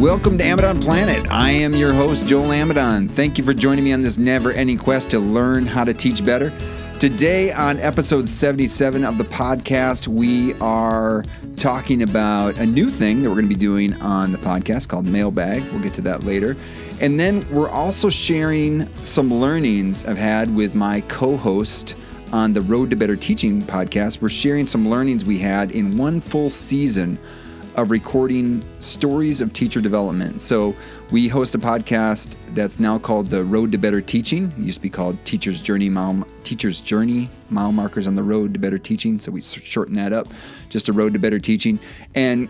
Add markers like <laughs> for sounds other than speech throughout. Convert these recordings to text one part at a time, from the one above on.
Welcome to Amidon Planet. I am your host, Joel Amidon. Thank you for joining me on this never ending quest to learn how to teach better. Today, on episode 77 of the podcast, we are talking about a new thing that we're going to be doing on the podcast called Mailbag. We'll get to that later. And then we're also sharing some learnings I've had with my co host on the Road to Better Teaching podcast. We're sharing some learnings we had in one full season of recording stories of teacher development. So we host a podcast that's now called the Road to Better Teaching. It used to be called Teacher's Journey Mile Teacher's Journey Mile Markers on the Road to Better Teaching. So we shorten that up, just a Road to Better Teaching. And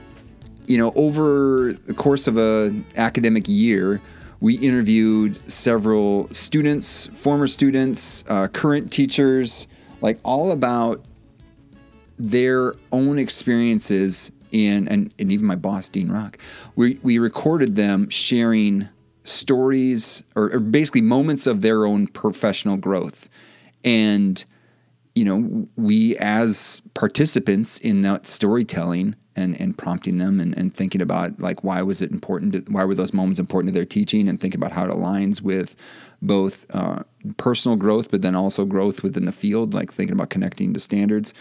you know, over the course of a academic year, we interviewed several students, former students, uh, current teachers, like all about their own experiences in and, and even my boss Dean Rock, we we recorded them sharing stories or, or basically moments of their own professional growth, and you know we as participants in that storytelling and, and prompting them and, and thinking about like why was it important to, why were those moments important to their teaching and thinking about how it aligns with both uh, personal growth but then also growth within the field like thinking about connecting to standards.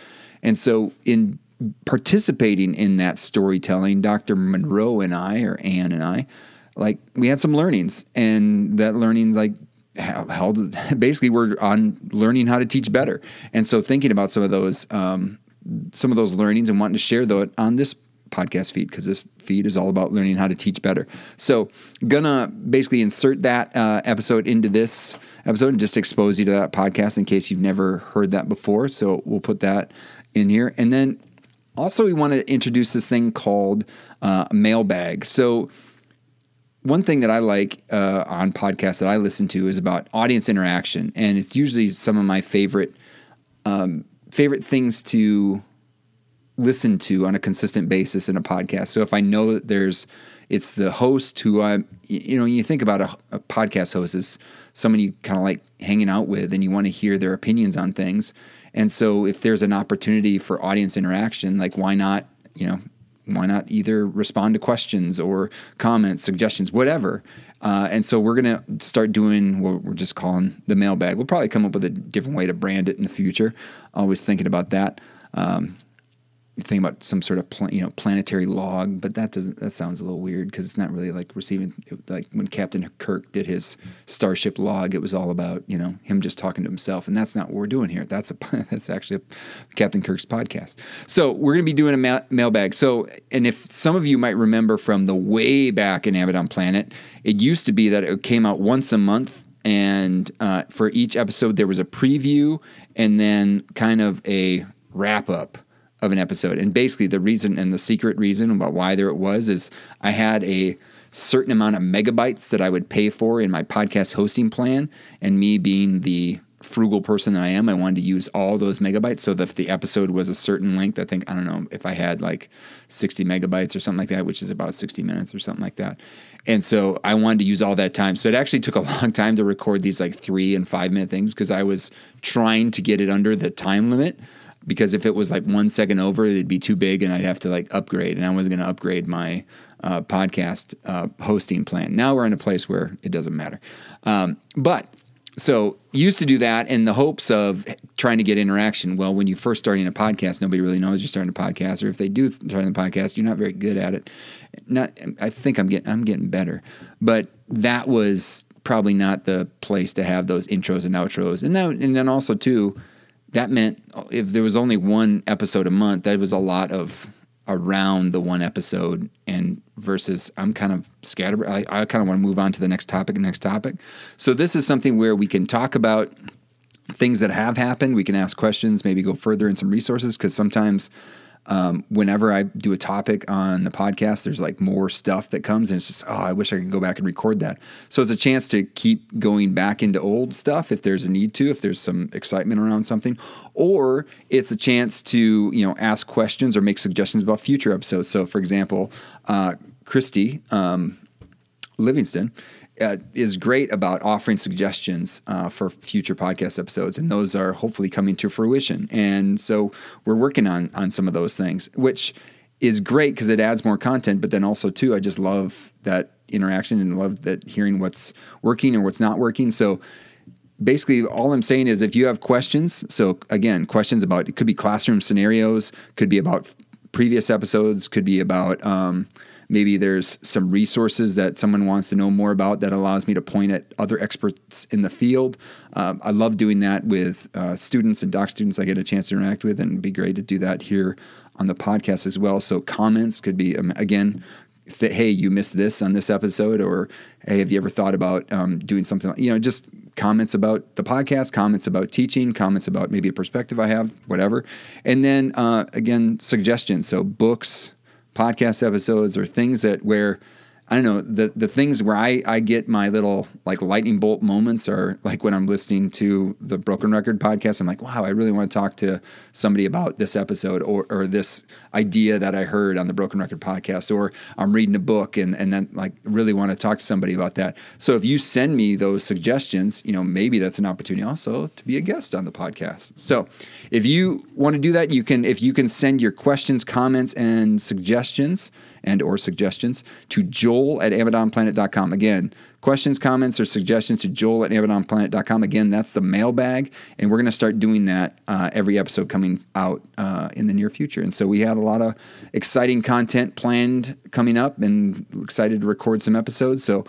And so in participating in that storytelling, Dr. Monroe and I, or Anne and I, like we had some learnings, and that learning like held <laughs> basically we're on learning how to teach better, and so thinking about some of those um, some of those learnings and wanting to share those on this podcast feed because this feed is all about learning how to teach better. So, gonna basically insert that uh, episode into this episode and just expose you to that podcast in case you've never heard that before. So, we'll put that in here, and then also, we want to introduce this thing called uh, mailbag. So, one thing that I like uh, on podcasts that I listen to is about audience interaction, and it's usually some of my favorite um, favorite things to listen to on a consistent basis in a podcast. So if I know that there's it's the host who I you know you think about a, a podcast host is someone you kind of like hanging out with, and you want to hear their opinions on things. And so if there's an opportunity for audience interaction, like why not, you know, why not either respond to questions or comments, suggestions, whatever. Uh, and so we're going to start doing what we're just calling the mailbag. We'll probably come up with a different way to brand it in the future. Always thinking about that. Um, think about some sort of pl- you know planetary log, but that doesn't that sounds a little weird because it's not really like receiving like when Captain Kirk did his starship log, it was all about you know him just talking to himself, and that's not what we're doing here. That's a <laughs> that's actually a Captain Kirk's podcast. So we're going to be doing a ma- mailbag. So and if some of you might remember from the way back in Amidon Planet, it used to be that it came out once a month and uh, for each episode there was a preview and then kind of a wrap up of an episode. And basically, the reason and the secret reason about why there it was is I had a certain amount of megabytes that I would pay for in my podcast hosting plan. And me being the frugal person that I am, I wanted to use all those megabytes. So if the episode was a certain length, I think, I don't know, if I had like 60 megabytes or something like that, which is about 60 minutes or something like that. And so I wanted to use all that time. So it actually took a <laughs> long time to record these like three and five minute things because I was trying to get it under the time limit because if it was like one second over, it'd be too big and I'd have to like upgrade. And I wasn't going to upgrade my uh, podcast uh, hosting plan. Now we're in a place where it doesn't matter. Um, but so used to do that in the hopes of trying to get interaction. Well, when you first starting a podcast, nobody really knows you're starting a podcast, or if they do start a podcast, you're not very good at it. Not, I think I'm getting I'm getting better, but that was probably not the place to have those intros and outros. And now and then also too, that meant if there was only one episode a month, that was a lot of around the one episode and versus I'm kind of scattered. I, I kind of want to move on to the next topic next topic. So this is something where we can talk about things that have happened. We can ask questions, maybe go further in some resources because sometimes um, whenever I do a topic on the podcast, there's like more stuff that comes, and it's just, oh, I wish I could go back and record that. So it's a chance to keep going back into old stuff if there's a need to, if there's some excitement around something, or it's a chance to, you know, ask questions or make suggestions about future episodes. So, for example, uh, Christy um, Livingston uh, is great about offering suggestions uh, for future podcast episodes, and those are hopefully coming to fruition. And so we're working on on some of those things, which is great because it adds more content. But then also too, I just love that interaction and love that hearing what's working and what's not working. So basically all I'm saying is if you have questions, so again, questions about it could be classroom scenarios, could be about previous episodes, could be about um, maybe there's some resources that someone wants to know more about that allows me to point at other experts in the field. Um, I love doing that with uh, students and doc students I get a chance to interact with, and it'd be great to do that here on the podcast as well. So comments could be um, again th- hey, you missed this on this episode, or hey, have you ever thought about um, doing something? Like, you know, just comments about the podcast, comments about teaching, comments about maybe a perspective I have, whatever. And then uh, again, suggestions. So books, podcast episodes, or things that where I don't know the the things where I I get my little like lightning bolt moments are like when I'm listening to the Broken Record podcast. I'm like, wow, I really want to talk to somebody about this episode or or this idea that I heard on the Broken Record podcast, or I'm reading a book and and then like really want to talk to somebody about that. So if you send me those suggestions, you know maybe that's an opportunity also to be a guest on the podcast. So if you want to do that, you can if you can send your questions, comments, and suggestions and or suggestions to joel at amidonplanet.com. Again, questions, comments, or suggestions to joel at amidonplanet.com. Again, that's the mailbag, and we're going to start doing that uh, every episode coming out uh, in the near future. And so we had a lot of exciting content planned coming up and excited to record some episodes. So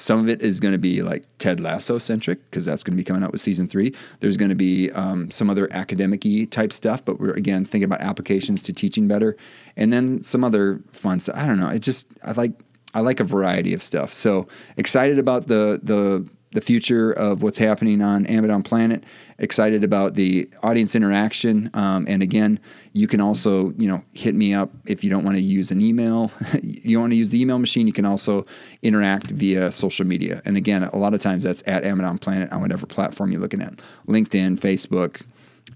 some of it is going to be like Ted Lasso centric because that's going to be coming out with season three. There's going to be um, some other academic type stuff, but we're again thinking about applications to teaching better, and then some other fun stuff. I don't know. It just I like I like a variety of stuff. So excited about the the the future of what's happening on Amidon Planet. Excited about the audience interaction. Um, and again, you can also, you know, hit me up if you don't want to use an email. <laughs> you want to use the email machine. You can also interact via social media. And again, a lot of times that's at Amidon Planet on whatever platform you're looking at: LinkedIn, Facebook,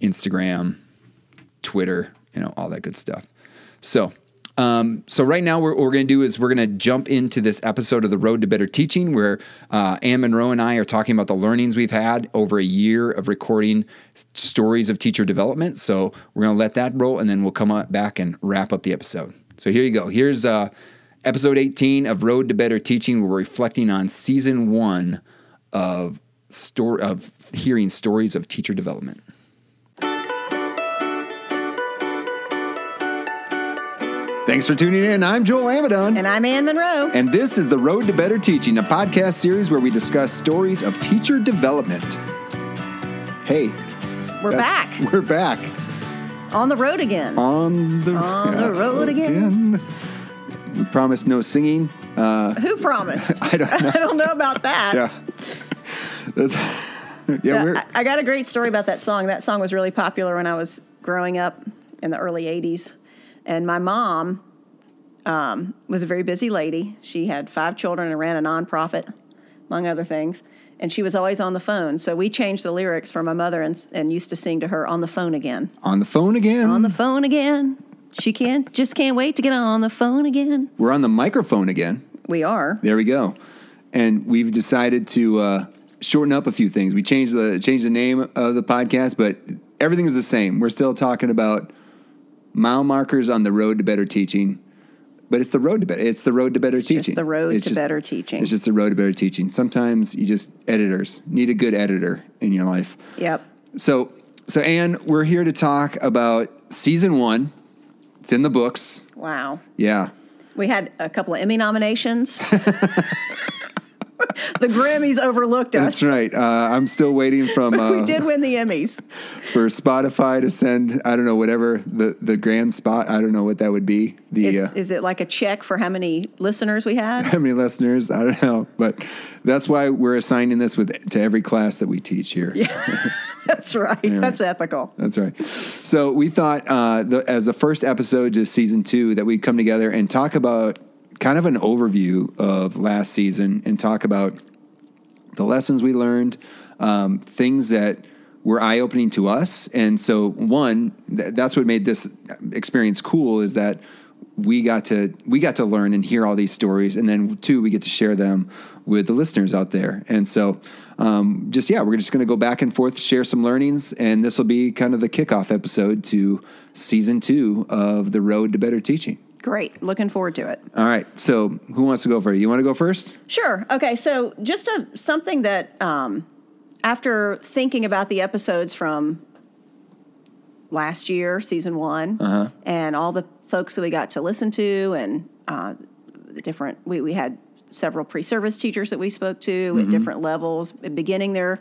Instagram, Twitter, you know, all that good stuff. So um, so right now, what we're going to do is we're going to jump into this episode of the Road to Better Teaching, where uh, Ann Monroe and I are talking about the learnings we've had over a year of recording stories of teacher development. So we're going to let that roll, and then we'll come back and wrap up the episode. So here you go. Here's uh, episode 18 of Road to Better Teaching. We're reflecting on season one of story of hearing stories of teacher development. Thanks for tuning in. I'm Joel Amidon. And I'm Ann Monroe. And this is The Road to Better Teaching, a podcast series where we discuss stories of teacher development. Hey, we're back. <laughs> We're back. On the road again. On the, On the road again. again. We promised no singing. Uh, Who promised? <laughs> I don't know. <laughs> I don't know about that. Yeah. Yeah, yeah I, I got a great story about that song. That song was really popular when I was growing up in the early 80s. And my mom um, was a very busy lady. She had five children and ran a nonprofit, among other things. And she was always on the phone. So we changed the lyrics for my mother and, and used to sing to her on the phone again. On the phone again? On the phone again. She can't, just can't wait to get on the phone again. We're on the microphone again. We are. There we go. And we've decided to uh, shorten up a few things. We changed the changed the name of the podcast, but everything is the same. We're still talking about mile markers on the road to better teaching. But it's the road to better. It's the road to better it's teaching. Just the road it's to just, better teaching. It's just the road to better teaching. Sometimes you just editors need a good editor in your life. Yep. So, so Anne, we're here to talk about season one. It's in the books. Wow. Yeah. We had a couple of Emmy nominations. <laughs> the Grammys overlooked us. That's right. Uh, I'm still waiting from. <laughs> Uh, we did win the Emmys for Spotify to send. I don't know whatever the the grand spot. I don't know what that would be. The is, uh, is it like a check for how many listeners we had? How many listeners? I don't know, but that's why we're assigning this with to every class that we teach here. Yeah. <laughs> That's right. Anyway, That's ethical. That's right. So we thought, uh, the, as the first episode to season two, that we'd come together and talk about kind of an overview of last season and talk about the lessons we learned, um, things that were eye opening to us. And so, one, th- that's what made this experience cool is that we got to we got to learn and hear all these stories, and then two, we get to share them with the listeners out there. And so, um, just yeah, we're just going to go back and forth, share some learnings, and this will be kind of the kickoff episode to season two of the Road to Better Teaching. Great. Looking forward to it. All right. So, who wants to go first? You want to go first? Sure. Okay. So, just a, something that um, after thinking about the episodes from last year, season one, Uh-huh. and all the folks that we got to listen to, and uh, the different, we, we had several pre service teachers that we spoke to at different levels, beginning their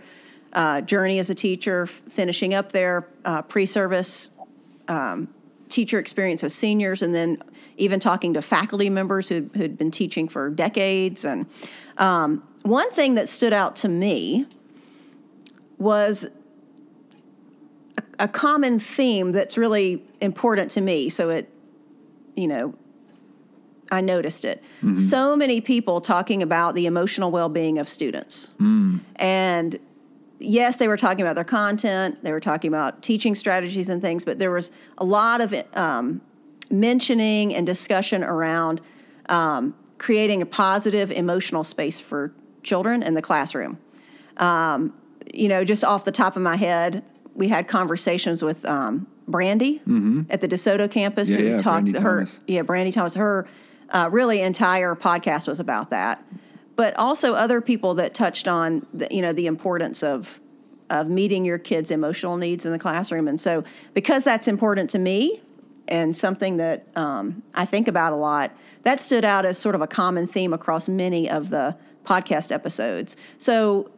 uh, journey as a teacher, finishing up their uh, pre service teacher experience as seniors, and then even talking to faculty members who who'd been teaching for decades. And um, one thing that stood out to me was a, a common theme that's really important to me. So it, you know, I noticed it. So many people talking about the emotional well being of students. And yes, they were talking about their content, they were talking about teaching strategies and things, but there was a lot of um, mentioning and discussion around um, creating a positive emotional space for children in the classroom. Um, you know, just off the top of my head, we had conversations with um, Brandy at the DeSoto campus Mm-hmm. Yeah, who yeah, talked Brandy her. Thomas. Yeah, Brandy Thomas. Her uh, really entire podcast was about that, but also other people that touched on the, you know the importance of of meeting your kids' emotional needs in the classroom. And so, because that's important to me and something that um, I think about a lot, that stood out as sort of a common theme across many of the podcast episodes. So,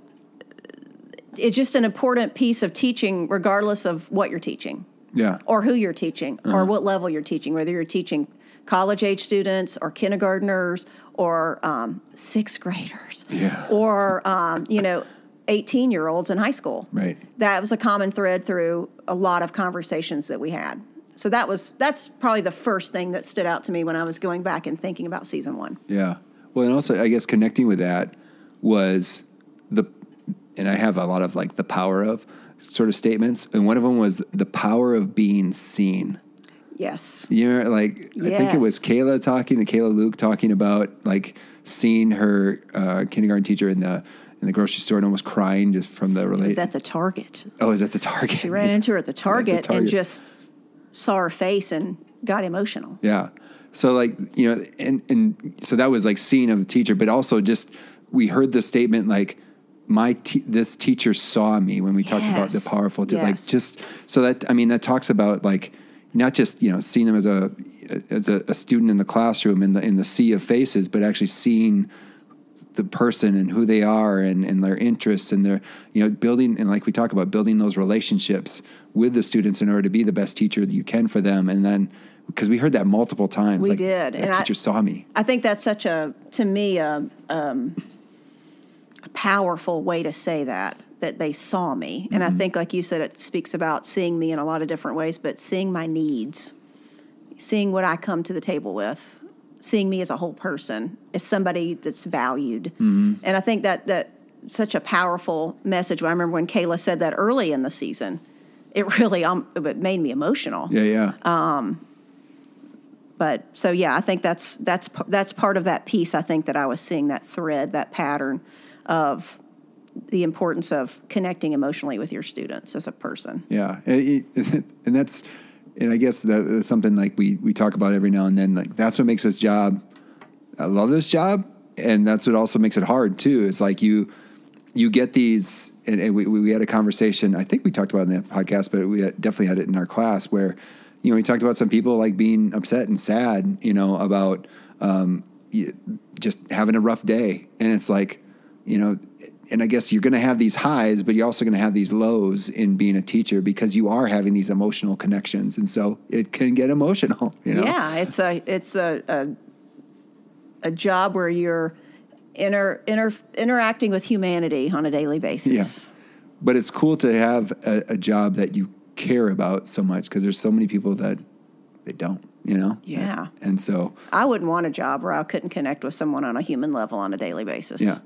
it's just an important piece of teaching, regardless of what you're teaching Yeah. or who you're teaching or what level you're teaching, whether you're teaching college age students or kindergartners or um, sixth graders Yeah. or, um, you know, 18 year olds in high school. Right. That was a common thread through a lot of conversations that we had. So that was that's probably the first thing that stood out to me when I was going back and thinking about season one. Yeah. Well, and also, I guess connecting with that was the, and I have a lot of like the power of sort of statements. And one of them was the power of being seen. Yes. You know, like, I think it was Kayla talking to Kayla Luke talking about like seeing her uh, kindergarten teacher in the, in the grocery store and almost crying just from the It was relate. at the Target. oh, is at the Target. She ran into her <laughs> at the Target, and Target. just saw her face and got emotional. Yeah. So like you know, and and so that was like seeing of the teacher, but also just we heard the statement like my te- this teacher saw me when we talked about the Yes. powerful te- like just so that I mean that talks about like not just you know seeing them as a as a, a student in the classroom in the in the sea of faces, but actually seeing the person and who they are and, and their interests and their you know building and like we talk about building those relationships with the students in order to be the best teacher that you can for them. And then because we heard that multiple times We like, did, that and I- teacher saw me. I think that's such a, to me, a, um, a powerful way to say that, that they saw me. And I think, like you said, it speaks about seeing me in a lot of different ways, but seeing my needs, seeing what I come to the table with, seeing me as a whole person, as somebody that's valued. And I think that, that such a powerful message. I remember when Kayla said that early in the season, it really um, it made me emotional yeah yeah Uh, but so yeah, I think that's that's that's part of that piece. I think that I was seeing that thread, that pattern of the importance of connecting emotionally with your students as a person. Yeah, and, <laughs> and that's, and I guess that's something like we we talk about every now and then. Like that's what makes this job. I love this job, and that's what also makes it hard too. It's like you you get these, and, and we we had a conversation. I think we talked about in the podcast, but we definitely had it in our class where you know we talked about some people like being upset and sad, you know, about um, just having a rough day, and it's like you know and i guess you're going to have these highs but you're also going to have these lows in being a teacher because you are having these emotional connections and so it can get emotional you know Yeah, it's a it's a a, a job where you're inter, inter, interacting with humanity on a daily basis. Yeah. but it's cool to have a, a job that you care about so much because there's so many people that they don't you know Yeah. and so I wouldn't want a job where I couldn't connect with someone on a human level on a daily basis. yeah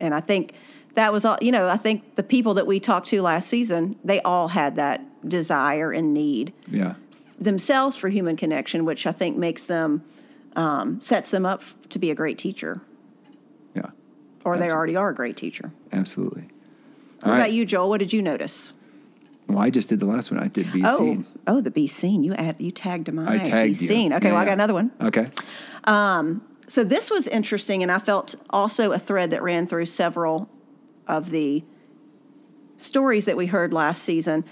And I think that was all, you know, I think the people that we talked to last season, they all had that desire and need yeah themselves for human connection, which I think makes them, um, sets them up to be a great teacher, yeah or they already are a great teacher. absolutely What about you, Joel? What did you notice? Well, I just did the last one. I did be Oh, seen. oh, the be seen. You add, you tagged mine. I tagged be you. seen. Okay, Yeah, well, I got another one. Okay. So this was interesting, and I felt also a thread that ran through several of the stories that we heard last season.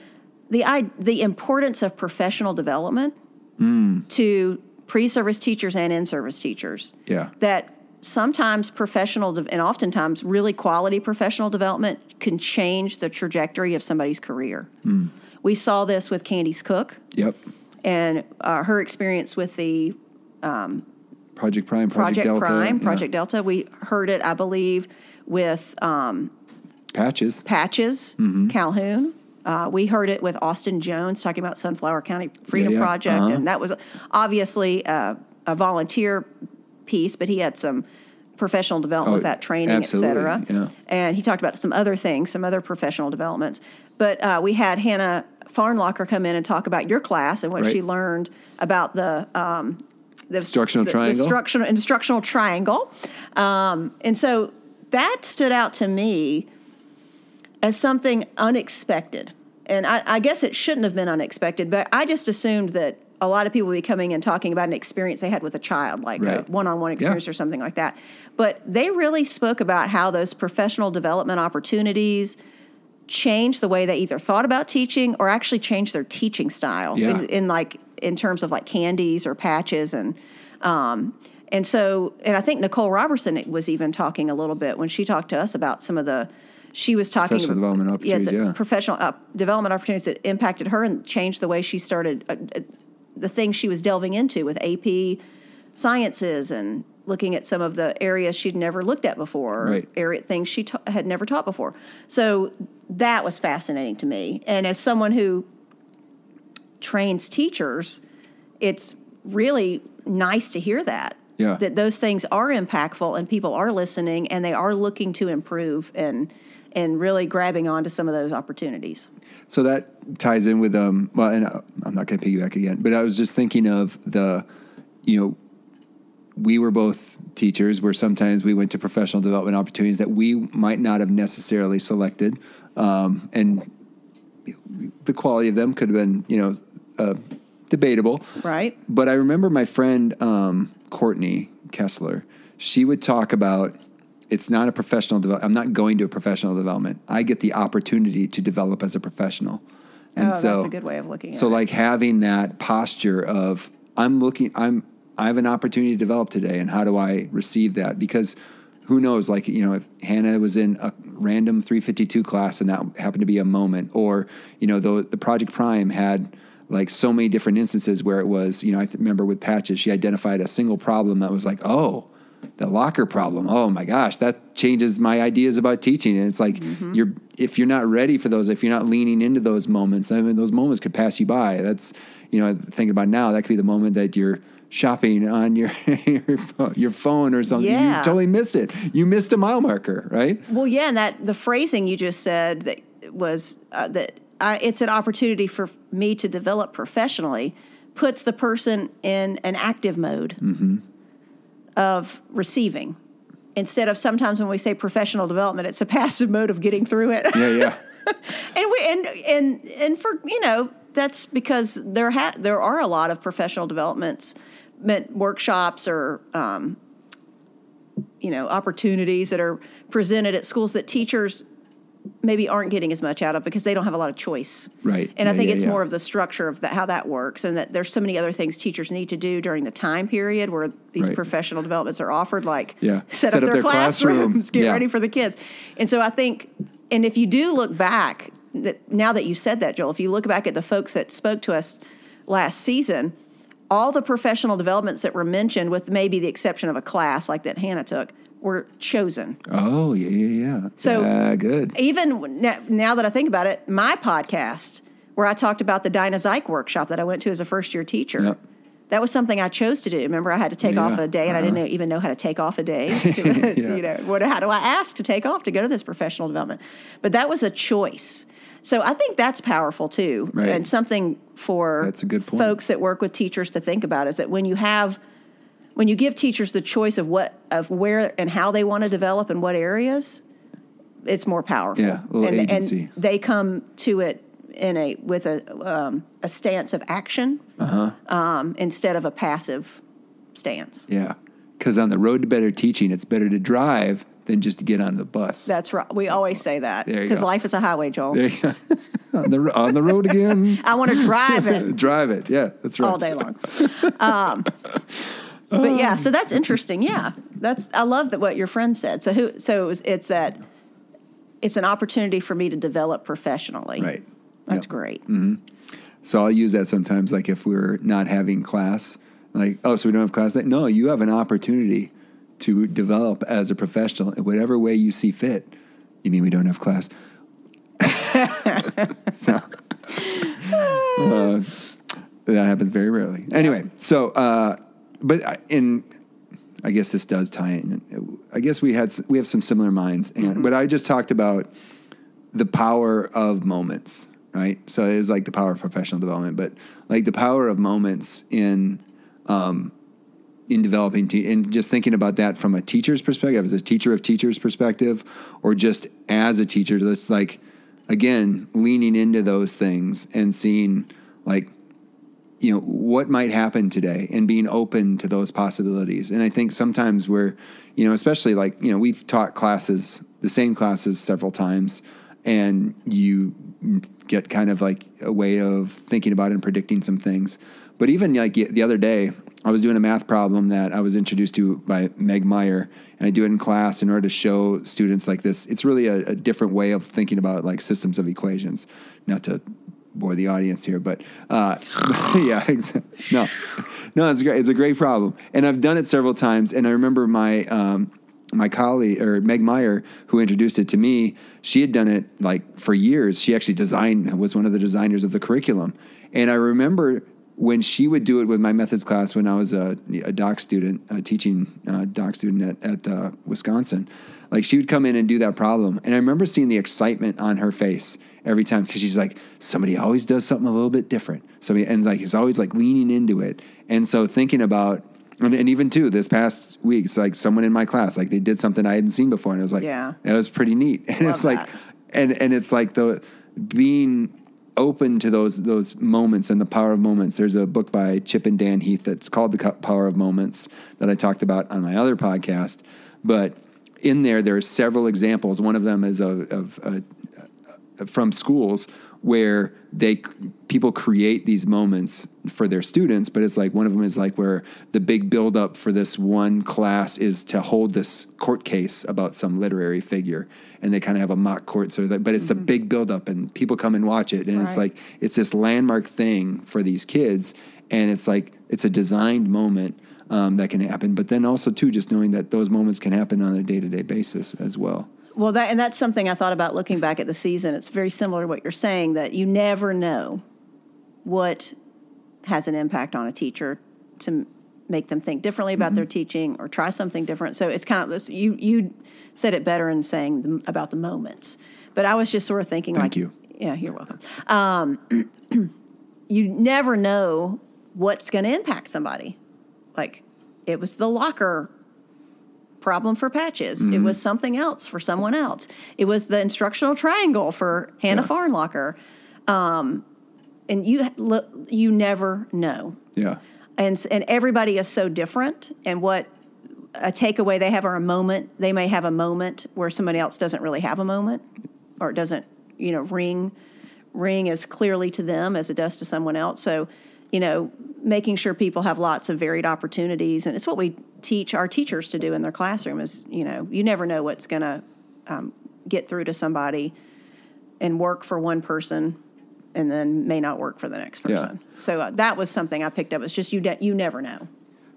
The I, the importance of professional development mm. to pre-service teachers and in-service teachers. Yeah. That sometimes professional de- and oftentimes really quality professional development can change the trajectory of somebody's career. Mm. We saw this with Candy's Cook Yep. and uh, her experience with the um, Project Prime, Project, Project Delta. Prime, yeah. Delta. We heard it, I believe, with um, Patches. Patches Mm-hmm. Calhoun. Uh, we heard it with Austin Jones talking about Sunflower County Freedom Yeah, yeah. Project, Uh-huh. and that was obviously uh, a volunteer piece, but he had some professional development Oh, with that training, et cetera. yeah. And he talked about some other things, some other professional developments. But uh, we had Hannah Farnlocker come in and talk about your class and what Right. she learned about the um, the Instructional the, triangle? instructional instructional triangle. Um, and so that stood out to me as something unexpected. And I, I guess it shouldn't have been unexpected, but I just assumed that a lot of people would be coming and talking about an experience they had with a child, like a one on one experience Yeah. or something like that. But they really spoke about how those professional development opportunities changed the way they either thought about teaching or actually changed their teaching style Yeah. in, in like in terms of like candies or patches and um, and so and I think Nicole Robertson was even talking a little bit when she talked to us about some of the she was talking Professional about development opportunities, the yeah. professional up, development opportunities that impacted her and changed the way she started uh, uh, the things she was delving into with AP sciences and looking at some of the areas she'd never looked at before, or Right. area things she ta- had never taught before. So that was fascinating to me. And as someone who trains teachers, it's really nice to hear that. Yeah. That those things are impactful and people are listening and they are looking to improve and and really grabbing onto some of those opportunities. So that ties in with um. Well, and uh, I'm not going to piggyback again, but I was just thinking of the, you know, we were both teachers where sometimes we went to professional development opportunities that we might not have necessarily selected, um, and the quality of them could have been, you know, uh, debatable. Right? But I remember my friend um, Courtney Kessler. She would talk about it's not a professional development. I'm not going to a professional development. I get the opportunity to develop as a professional. And oh, so that's a good way of looking at so it. like having that posture of I'm looking I'm I have an opportunity to develop today and how do I receive that because who knows like you know if Hannah was in a random 352 class and that happened to be a moment or you know the the project prime had like so many different instances where it was you know I th- remember with patches she identified a single problem that was like oh the locker problem. Oh my gosh that changes my ideas about teaching. And it's like Mm-hmm. you're if you're not ready for those if you're not leaning into those moments I mean those moments could pass you by. That's you know thinking about now that could be the moment that you're shopping on your <laughs> your, phone, your phone or something. Yeah. you totally missed it. You missed a mile marker right? Well, yeah, and that the phrasing you just said that was uh, that I, it's an opportunity for me to develop professionally puts the person in an active mode of receiving. Instead of sometimes when we say professional development, it's a passive mode of getting through it. yeah yeah. <laughs> And we and and and for you know that's because there ha- there are a lot of professional developments workshops or um, you know opportunities that are presented at schools that teachers maybe aren't getting as much out of because they don't have a lot of choice Right. and i think yeah, it's yeah. more of the structure of that how that works and that there's so many other things teachers need to do during the time period where these Right. professional developments are offered like Yeah. set, Set up, up their, their classroom. classrooms get Yeah. ready for the kids and so i think and if you do look back that now that you said that joel if you look back at the folks that spoke to us last season all the professional developments that were mentioned with maybe the exception of a class like that hannah took were chosen oh yeah yeah yeah So- yeah, good even now, now that I think about it, my podcast where I talked about the Dinah Zike workshop that I went to as a first year teacher. Yep. That was something I chose to do. Remember, I had to take Yeah, off a day, and I didn't uh-huh. even know how to take off a day. <laughs> <laughs> Yeah. You know, what? How do I ask to take off to go to this professional development? But that was a choice. So I think that's powerful too, Right. and something for That's a good point. folks that work with teachers to think about is that when you have when you give teachers the choice of what of where and how they want to develop in what areas, it's more powerful. Yeah, a little and, agency. and they come to it in a with a um, a stance of action Uh-huh. um, instead of a passive stance. Yeah. Because on the road to better teaching, it's better to drive than just to get on the bus. That's right. We always say that because life is a highway, Joel. there you go. <laughs> on, the, on the road again. <laughs> I want to drive it <laughs> Drive it. Yeah, that's right. all day long. Um, but yeah, so that's interesting. Yeah, that's I love that what your friend said. So who? So it was, it's that it's an opportunity for me to develop professionally. Right. That's Yep. great. So I'll use that sometimes, like if we're not having class, like, oh, so we don't have class. Like, no, you have an opportunity to develop as a professional in whatever way you see fit. You mean we don't have class? <laughs> so, <laughs> uh, that happens very rarely. Anyway, so, uh, but I- in, I guess this does tie in. I guess we had we have some similar minds, and but I just talked about the power of moments, right? So it is like the power of professional development, but like the power of moments in um, in developing te- and just thinking about that from a teacher's perspective, as a teacher of teachers' perspective, or just as a teacher, that's like again leaning into those things and seeing like you know what might happen today and being open to those possibilities. And i think sometimes we're you know especially like you know we've taught classes the same classes several times and you get kind of like a way of thinking about and predicting some things. But even like the other day i was doing a math problem that i was introduced to by meg meyer and i do it in class in order to show students like this. It's really a, a different way of thinking about like systems of equations not to bore the audience here, but uh, <laughs> yeah, <laughs> no, no, it's great. It's a great problem, and I've done it several times. And I remember my um, my colleague or Meg Meyer, who introduced it to me. She had done it like for years. She actually designed was one of the designers of the curriculum, and I remember when she would do it with my methods class when I was a, a doc student, teaching uh, doc student at, at uh, Wisconsin. Like she would come in and do that problem, and I remember seeing the excitement on her face every time because she's like, somebody always does something a little bit different. Somebody and like is always like leaning into it, and so thinking about. And, and even too, this past week, it's like someone in my class, like they did something I hadn't seen before, and it was like, Yeah. it was pretty neat. <laughs> And Love it's like, that. and and it's like the being open to those those moments and the power of moments. There's a book by Chip and Dan Heath that's called The Power of Moments that I talked about on my other podcast. But in there, there are several examples. One of them is of, of uh, from schools where they people create these moments for their students but it's like one of them is like where the big build up for this one class is to hold this court case about some literary figure and they kind of have a mock court so that but it's the big build up and people come and watch it and it's like it's this landmark thing for these kids and it's like it's a designed moment um, that can happen but then also too just knowing that those moments can happen on a day-to-day basis as well Well, that and that's something I thought about looking back at the season. It's very similar to what you're saying that you never know what has an impact on a teacher to make them think differently about their teaching or try something different. So it's kind of this. You you said it better in saying the, about the moments, but I was just sort of thinking Thank like, you. yeah, you're welcome. Um, <clears throat> you never know what's going to impact somebody. Like it was the locker problem for patches. It was something else for someone else. It was the instructional triangle for Hannah Yeah. Farnlocker. Um, and you you never know. yeah And and everybody is so different. And what a takeaway they have or a moment they may have a moment where somebody else doesn't really have a moment or it doesn't you know ring ring as clearly to them as it does to someone else. So you know making sure people have lots of varied opportunities and it's what we teach our teachers to do in their classroom is you know you never know what's going to um, get through to somebody and work for one person and then may not work for the next Yeah. person. So uh, that was something I picked up. It's just you de- you never know.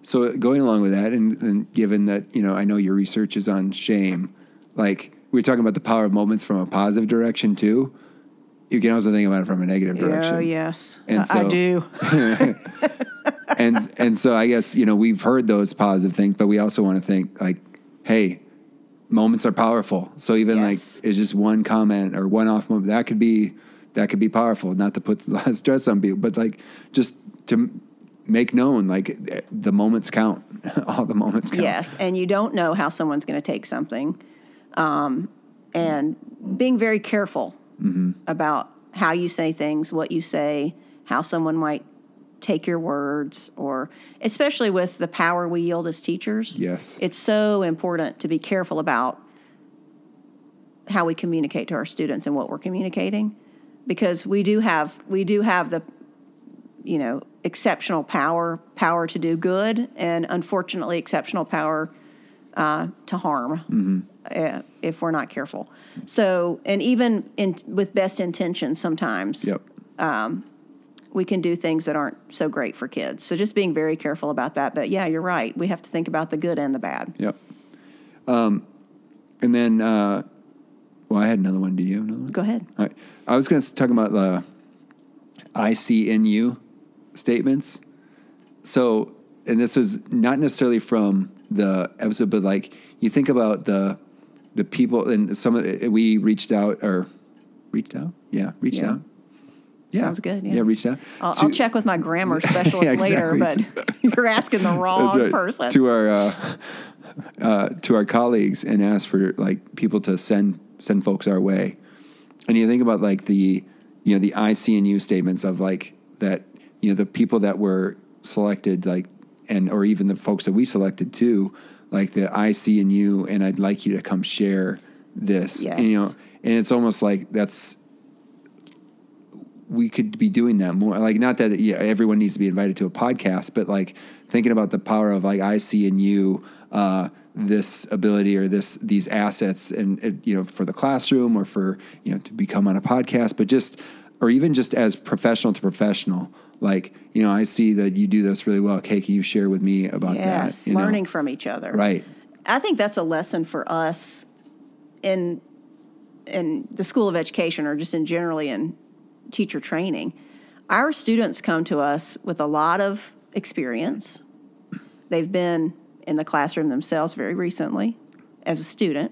So going along with that, and, and given that you know, I know your research is on shame. Like we were talking about the power of moments from a positive direction too. You can also think about it from a negative direction. Oh yes, And I- I do. <laughs> <laughs> and and so I guess you know we've heard those positive things, but we also want to think like, hey, moments are powerful. So even Yes. like it's just one comment or one off moment that could be that could be powerful. Not to put a lot of stress on people, but like just to make known like the moments count. <laughs> All the moments count. Yes, and you don't know how someone's going to take something, um, and being very careful Mm-hmm. about how you say things, what you say, how someone might take your words, or especially with the power we yield as teachers. Yes. It's so important to be careful about how we communicate to our students and what we're communicating because we do have we do have the you know exceptional power power to do good and unfortunately exceptional power uh, to harm Mm-hmm. Uh, if we're not careful so and even in with best intentions sometimes Yep. we can do things that aren't so great for kids so just being very careful about that but yeah you're right we have to think about the good and the bad Yep. Um, and then, uh, well, I had another one. Did you have another one? go ahead All right. I was going to talk about the ICNU statements. So, and this was not necessarily from the episode, but like you think about the the people and some of the, we reached out or reached out, yeah, reached Yeah. out. Yeah, Sounds good, yeah. reached out. I'll, to- I'll check with my grammar <laughs> specialist Yeah, later, but <laughs> you're asking the <laughs> wrong right. person. to our uh, uh, to our colleagues and ask for like people to send send folks our way. And you think about like the you know the ICNU statements of like that you know the people that were selected like and or even the folks that we selected too like the see in you and I'd like you to come share this and, you know and it's almost like that's we could be doing that more. Like, not that yeah, everyone needs to be invited to a podcast, but like thinking about the power of like I see in you uh, this ability or this these assets, and uh, you know, for the classroom or for you know to become on a podcast, but just or even just as professional to professional. Like, you know, I see that you do this really well. Okay, can you share with me about yes, that? You know? learning from each other. right? I think that's a lesson for us in in the School of Education or just in generally in teacher training. Our students come to us with a lot of experience. They've been in the classroom themselves very recently as a student.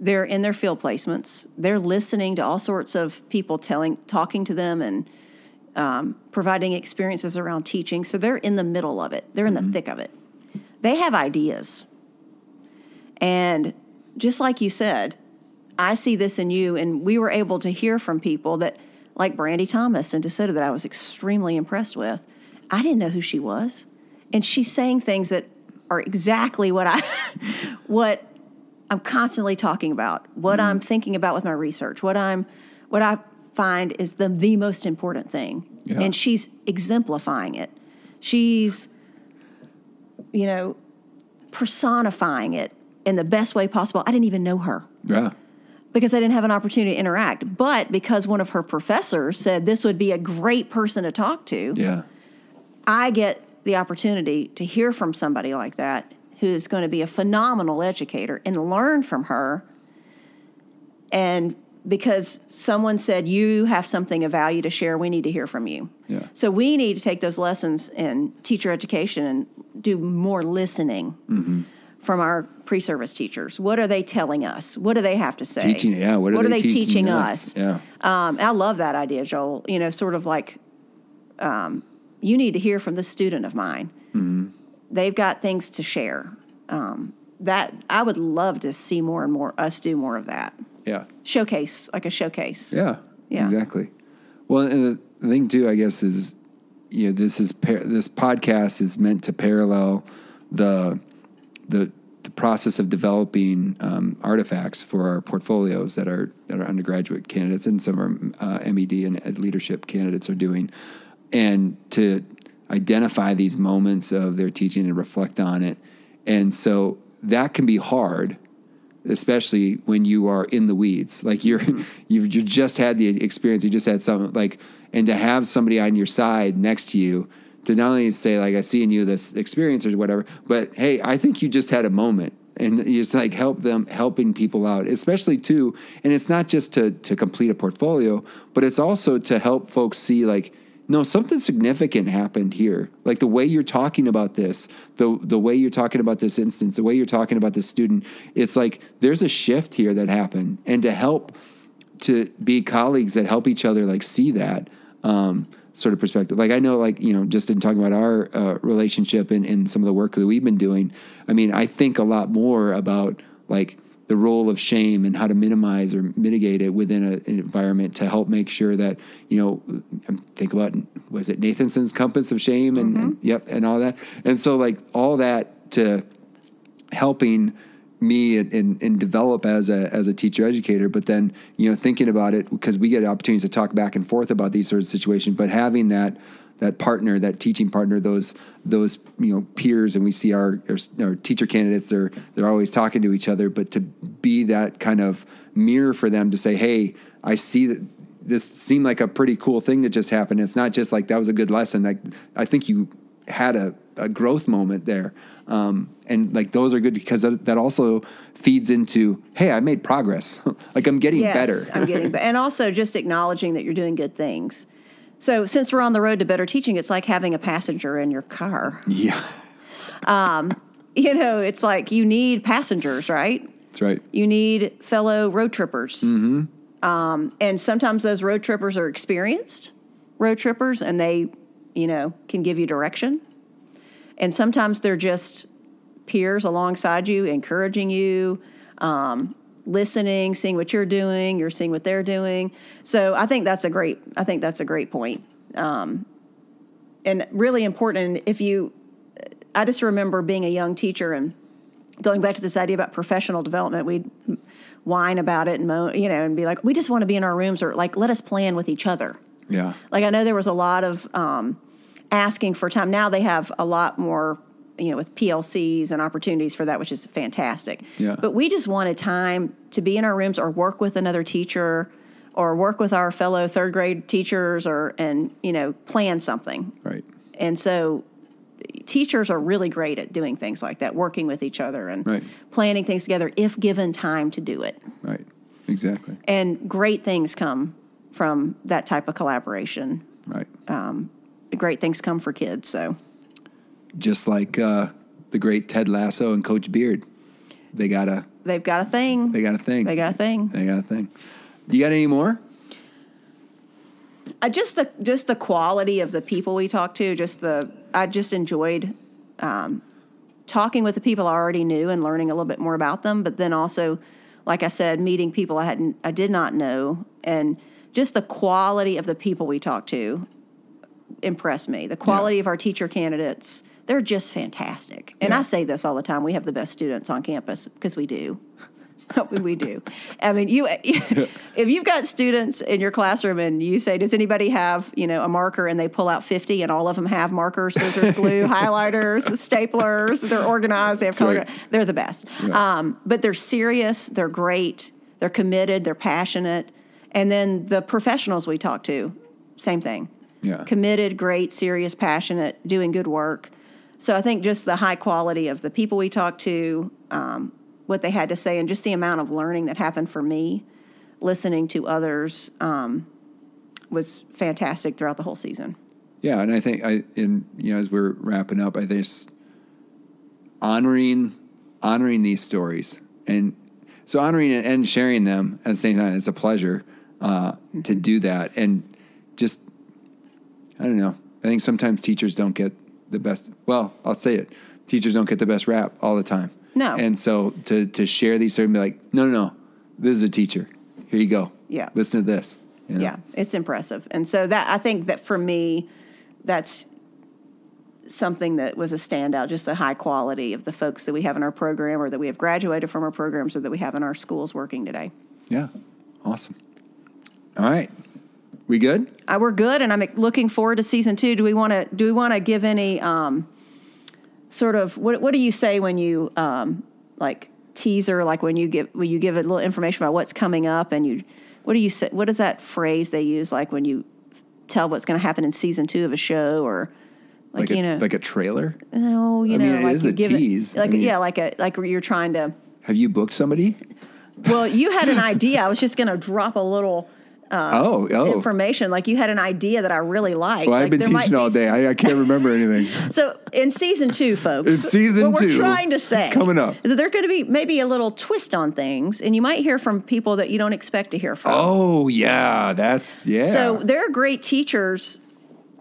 They're in their field placements. They're listening to all sorts of people telling, talking to them, and um, providing experiences around teaching. So they're in the middle of it. They're in the thick of it. They have ideas. And just like you said, I see this in you, and we were able to hear from people that, like Brandy Thomas and DeSoto, that I was extremely impressed with. I didn't know who she was, and she's saying things that are exactly what I, <laughs> what I'm constantly talking about, what I'm mm-hmm. thinking about with my research, what I'm, what I find is the the most important thing, Yeah. and she's exemplifying it. She's, you know, personifying it in the best way possible. I didn't even know her Yeah. because I didn't have an opportunity to interact. But because one of her professors said this would be a great person to talk to, Yeah. I get the opportunity to hear from somebody like that who is going to be a phenomenal educator and learn from her. And because someone said, You have something of value to share, we need to hear from you. Yeah. So we need to take those lessons in teacher education and do more listening Mm-hmm. from our pre-service teachers. What are they telling us? What do they have to say? Teaching. Yeah. What are, they, teaching, us? Yeah. Um, I love that idea, Joel. You know, sort of like um, you need to hear from the student of mine. Mm-hmm. They've got things to share. Um, that I would love to see more and more us do more of that. Yeah. Showcase, like a showcase. Yeah, Yeah. exactly. Well, and the thing too, I guess, is you know this is par- this podcast is meant to parallel the the the process of developing um, artifacts for our portfolios that are that our undergraduate candidates and some of our uh, MED and ed leadership candidates are doing, and to identify these moments of their teaching and reflect on it, and so that can be hard especially when you are in the weeds. Like you're mm-hmm. <laughs> you've you just had the experience you just had something like and to have somebody on your side next to you to not only say like i see in you this experience or whatever but hey i think you just had a moment and it's like help them helping people out especially too and it's not just to to complete a portfolio but it's also to help folks see like no, something significant happened here. Like the way you're talking about this, the the way you're talking about this instance, the way you're talking about this student, it's like there's a shift here that happened. And to help to be colleagues that help each other like see that um, sort of perspective. Like I know, like you know, just in talking about our uh, relationship and, and some of the work that we've been doing. I mean, I think a lot more about like the role of shame and how to minimize or mitigate it within a, an environment to help make sure that you know think about was it Nathanson's compass of shame and, and mm-hmm. yep and all that. And so like all that to helping me and, and, develop as a as a teacher educator but then you know thinking about it because we get opportunities to talk back and forth about these sorts of situations but having that that partner that teaching partner those those you know peers and we see our our, our teacher candidates they're they're always talking to each other but to be that kind of mirror for them to say hey I see that this seemed like a pretty cool thing that just happened. It's not just like that was a good lesson. Like I think you had a, a growth moment there. Um, and like those are good because that, that also feeds into hey i made progress. <laughs> Like i'm getting yes, better. I'm getting <laughs> better and also just acknowledging that you're doing good things so since we're on the road to better teaching it's like having a passenger in your car. Yeah. Um, you know it's like you need passengers right? That's right. You need fellow road trippers. Mm-hmm. um, and sometimes those road trippers are experienced road trippers and they you know can give you direction. And sometimes they're just peers alongside you, encouraging you, um, listening, seeing what you're doing, you're seeing what they're doing. So I think that's a great. I think that's a great point, um, and really important. If you, I just remember being a young teacher and going back to this idea about professional development. We'd whine about it and mo- you know and be like, we just want to be in our rooms or like let us plan with each other. Yeah. Like I know there was a lot of um, asking for time. Now they have a lot more you know, with PLCs and opportunities for that, which is fantastic. Yeah. But we just wanted time to be in our rooms or work with another teacher or work with our fellow third grade teachers or and you know plan something. Right. And so teachers are really great at doing things like that, working with each other and right. planning things together if given time to do it. Right. Exactly. And great things come from that type of collaboration. Right. Um, great things come for kids. So just like uh, the great Ted Lasso and Coach Beard. They got a. They've got a thing. They got a thing. They got a thing. They got a thing. You got any more? I just the just the quality of the people we talked to. Just the I just enjoyed um, talking with the people I already knew and learning a little bit more about them. But then also, like I said, meeting people I hadn't I did not know, and just the quality of the people we talked to impressed me. The quality yeah. of our teacher candidates they're just fantastic. And yeah. I say this all the time. We have the best students on campus because we do. <laughs> we do. I mean, you <laughs> if you've got students in your classroom and you say, "Does anybody have you know a marker?" and they pull out fifty, and all of them have markers, scissors, glue, <laughs> highlighters, staplers. They're organized. They have color. Right. They're the best. Yeah. Um, but they're serious. They're great. They're committed. They're passionate. And then the professionals we talk to, same thing. Yeah. Committed, great, serious, passionate, doing good work. So I think just the high quality of the people we talked to, um, what they had to say, and just the amount of learning that happened for me listening to others um, was fantastic throughout the whole season. Yeah, and I think I in you know as we're wrapping up, I think honoring honoring these stories and so honoring and sharing them at the same time. It's a pleasure uh, to do that, and just I don't know. I think sometimes teachers don't get the best. Well, I'll say it. Teachers don't get the best rap all the time. No. And so to to share these and be like, no, no, no, this is a teacher. Here you go. Yeah. Listen to this. You know? Yeah, it's impressive. And so that I think that for me, that's something that was a standout. Just the high quality of the folks that we have in our program, or that we have graduated from our programs, or that we have in our schools working today. Yeah. Awesome. All right. We good? Uh, we're good, and I'm looking forward to season two. Do we want to? Do we want to give any um, sort of what? What do you say when you um, like teaser? Like when you give when you give a little information about what's coming up, and you what do you say? What is that phrase they use? Like when you tell what's going to happen in season two of a show, or like, like you know, like a trailer. No, you I know, mean, like is you a give tease. It, like I mean, yeah, like a like you're trying to. Have you booked somebody? Well, you had an <laughs> idea. I was just going to drop a little uh, oh, oh. information. Like you had an idea that I really liked. Well, like I've been teaching all day. I, I, can't remember <laughs> anything. so in season two, folks, in season what two, we're trying to say coming up is that there's going to be maybe a little twist on things, and you might hear from people that you don't expect to hear from. Oh yeah, that's yeah. So there are great teachers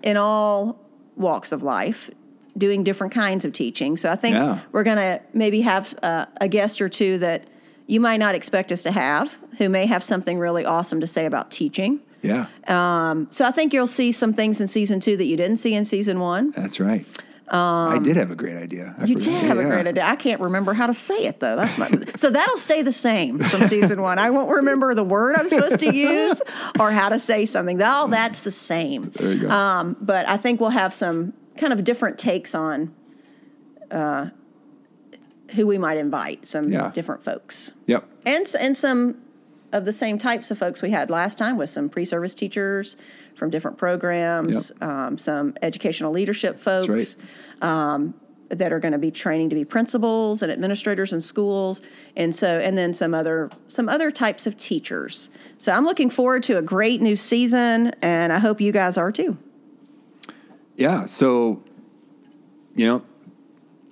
in all walks of life doing different kinds of teaching. So I think yeah. we're going to maybe have uh, a guest or two that you might not expect us to have, who may have something really awesome to say about teaching. Yeah. Um, so I think you'll see some things in season two that you didn't see in season one. That's right. I did have a great idea. I Um, You forgot. did have Yeah, a great idea. I can't remember how to say it though. That's my <laughs> so that'll stay the same from season one. I won't remember the word I'm supposed to use <laughs> or how to say something. All that's the same. There you go. Um, but I think we'll have some kind of different takes on uh, who we might invite. Some Yeah. different folks yep. and and some of the same types of folks we had last time with some pre-service teachers from different programs, um, some educational leadership folks right. um, that are going to be training to be principals and administrators in schools, and so and then some other some other types of teachers. So I'm looking forward to a great new season, and I hope you guys are too. Yeah. So, you know,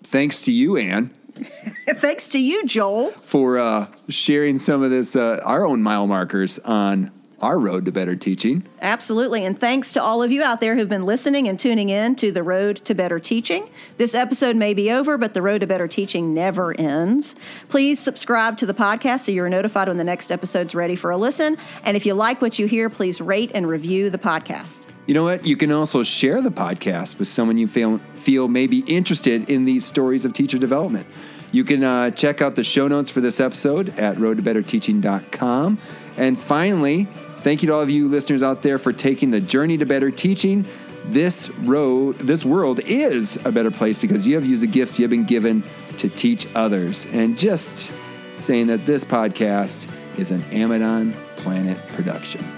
thanks to you, Anne, <laughs> Thanks to you, Joel. for uh, sharing some of this, uh, our own mile markers on our road to better teaching. Absolutely. And thanks to all of you out there who've been listening and tuning in to The Road to Better Teaching. This episode may be over, but The Road to Better Teaching never ends. Please subscribe to the podcast so you're notified when the next episode's ready for a listen. And if you like what you hear, please rate and review the podcast. You know what? You can also share the podcast with someone you feel feel may be interested in these stories of teacher development. You can uh, check out the show notes for this episode at roadtobetterteaching.com. And finally, thank you to all of you listeners out there for taking the journey to better teaching. This road, this world is a better place because you have used the gifts you have been given to teach others. And just saying that this podcast is an Amidon Planet production.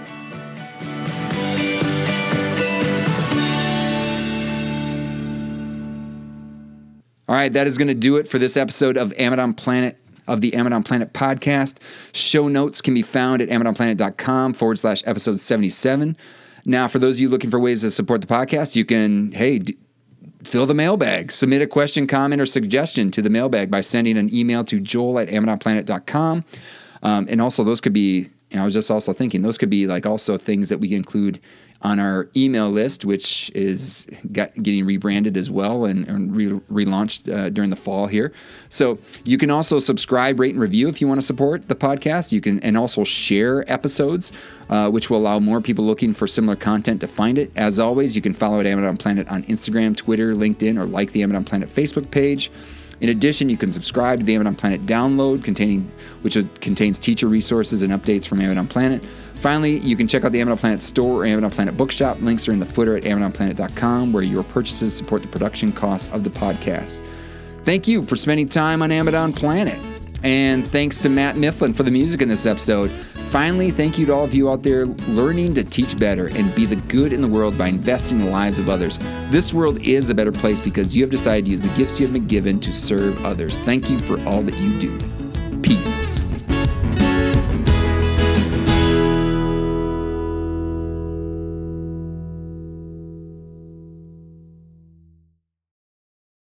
All right, that is going to do it for this episode of Amidon Planet of the Amidon Planet podcast. Show notes can be found at amidonplanet.com forward slash episode 77. Now, for those of you looking for ways to support the podcast, you can, hey, d- fill the mailbag. Submit a question, comment, or suggestion to the mailbag by sending an email to joel at amidonplanet.com. Um, and also, those could be, and I was just also thinking, those could be like also things that we include on our email list, which is getting rebranded as well and, and re- relaunched uh, during the fall here. So you can also subscribe, rate, and review if you want to support the podcast. You can and also share episodes, uh, which will allow more people looking for similar content to find it. As always, you can follow at Amidon Planet on Instagram, Twitter, LinkedIn, or like the Amidon Planet Facebook page. In addition, you can subscribe to the Amidon Planet download, containing which contains teacher resources and updates from Amidon Planet. Finally, you can check out the Amidon Planet store or Amidon Planet bookshop. Links are in the footer at AmidonPlanet.com, where your purchases support the production costs of the podcast. Thank you for spending time on Amidon Planet. And thanks to Matt Mifflin for the music in this episode. Finally, thank you to all of you out there learning to teach better and be the good in the world by investing in the lives of others. This world is a better place because you have decided to use the gifts you have been given to serve others. Thank you for all that you do. Peace.